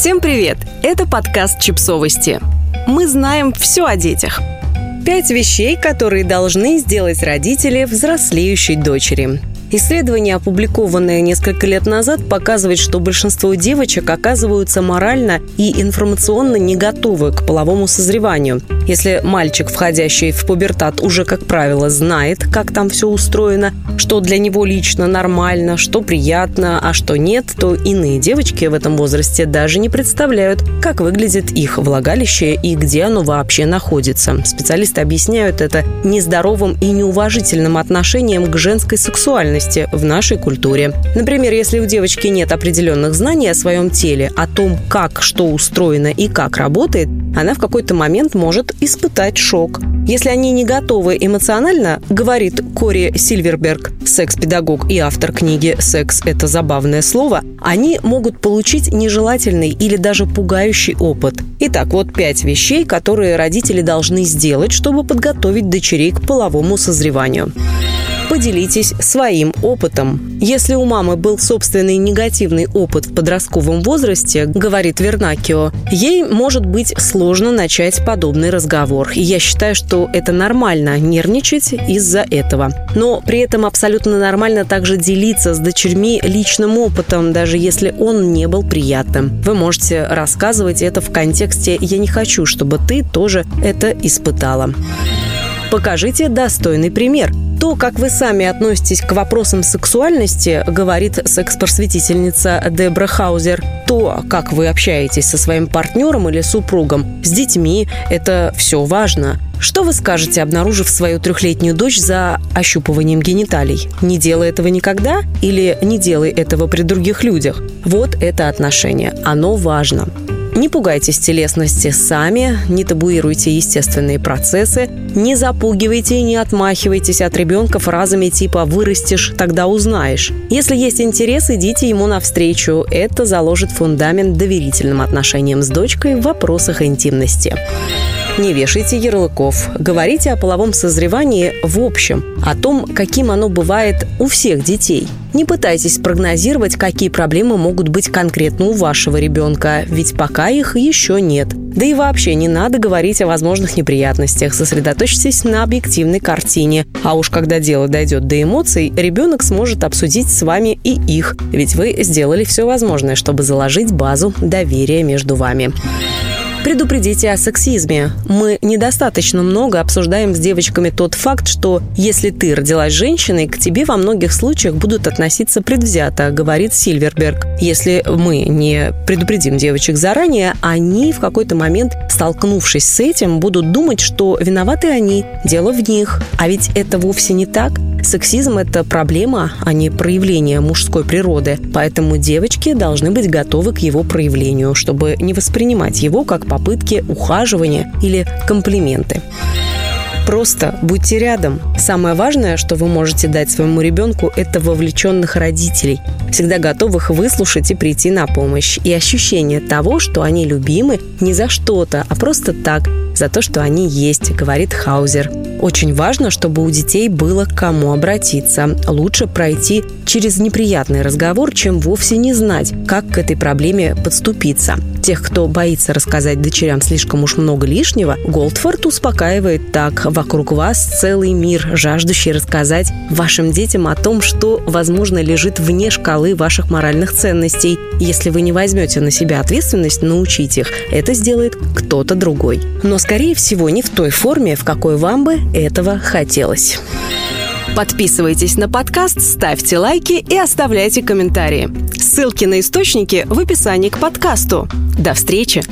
Всем привет! Это подкаст «Чипсовости». Мы знаем все о детях. Пять вещей, которые должны сделать родители взрослеющей дочери. Исследование, опубликованное несколько лет назад, показывает, что большинство девочек оказываются морально и информационно не готовы к половому созреванию. Если мальчик, входящий в пубертат, уже, как правило, знает, как там все устроено, что для него лично нормально, что приятно, а что нет, то иные девочки в этом возрасте даже не представляют, как выглядит их влагалище и где оно вообще находится. Специалисты объясняют это нездоровым и неуважительным отношением к женской сексуальности в нашей культуре. Например, если у девочки нет определенных знаний о своем теле, о том, как что устроено и как работает, она в какой-то момент может испытать шок. Если они не готовы эмоционально, говорит Кори Сильверберг, секс-педагог и автор книги «Секс – это забавное слово», они могут получить нежелательный или даже пугающий опыт. Итак, вот пять вещей, которые родители должны сделать, чтобы подготовить дочерей к половому созреванию поделитесь своим опытом. Если у мамы был собственный негативный опыт в подростковом возрасте, говорит Вернакио, ей может быть сложно начать подобный разговор. И я считаю, что это нормально нервничать из-за этого. Но при этом абсолютно нормально также делиться с дочерьми личным опытом, даже если он не был приятным. Вы можете рассказывать это в контексте «я не хочу, чтобы ты тоже это испытала». Покажите достойный пример. То, как вы сами относитесь к вопросам сексуальности, говорит секс-просветительница Дебра Хаузер, то, как вы общаетесь со своим партнером или супругом, с детьми, это все важно. Что вы скажете, обнаружив свою трехлетнюю дочь за ощупыванием гениталий? Не делай этого никогда или не делай этого при других людях? Вот это отношение. Оно важно. Не пугайтесь телесности сами, не табуируйте естественные процессы, не запугивайте и не отмахивайтесь от ребенка фразами типа «вырастешь, тогда узнаешь». Если есть интерес, идите ему навстречу. Это заложит фундамент доверительным отношениям с дочкой в вопросах интимности. Не вешайте ярлыков. Говорите о половом созревании в общем, о том, каким оно бывает у всех детей. Не пытайтесь прогнозировать, какие проблемы могут быть конкретно у вашего ребенка, ведь пока их еще нет. Да и вообще не надо говорить о возможных неприятностях, сосредоточьтесь на объективной картине. А уж когда дело дойдет до эмоций, ребенок сможет обсудить с вами и их, ведь вы сделали все возможное, чтобы заложить базу доверия между вами. Предупредите о сексизме. Мы недостаточно много обсуждаем с девочками тот факт, что если ты родилась женщиной, к тебе во многих случаях будут относиться предвзято, говорит Сильверберг. Если мы не предупредим девочек заранее, они в какой-то момент, столкнувшись с этим, будут думать, что виноваты они, дело в них. А ведь это вовсе не так. Сексизм – это проблема, а не проявление мужской природы. Поэтому девочки должны быть готовы к его проявлению, чтобы не воспринимать его как попытки ухаживания или комплименты. Просто будьте рядом. Самое важное, что вы можете дать своему ребенку, это вовлеченных родителей, всегда готовых выслушать и прийти на помощь. И ощущение того, что они любимы не за что-то, а просто так, за то, что они есть, говорит Хаузер. Очень важно, чтобы у детей было к кому обратиться. Лучше пройти через неприятный разговор, чем вовсе не знать, как к этой проблеме подступиться. Тех, кто боится рассказать дочерям слишком уж много лишнего, Голдфорд успокаивает так. Вокруг вас целый мир, жаждущий рассказать вашим детям о том, что, возможно, лежит вне шкалы ваших моральных ценностей. Если вы не возьмете на себя ответственность научить их, это сделает кто-то другой. Но, скорее всего, не в той форме, в какой вам бы этого хотелось. Подписывайтесь на подкаст, ставьте лайки и оставляйте комментарии. Ссылки на источники в описании к подкасту. До встречи!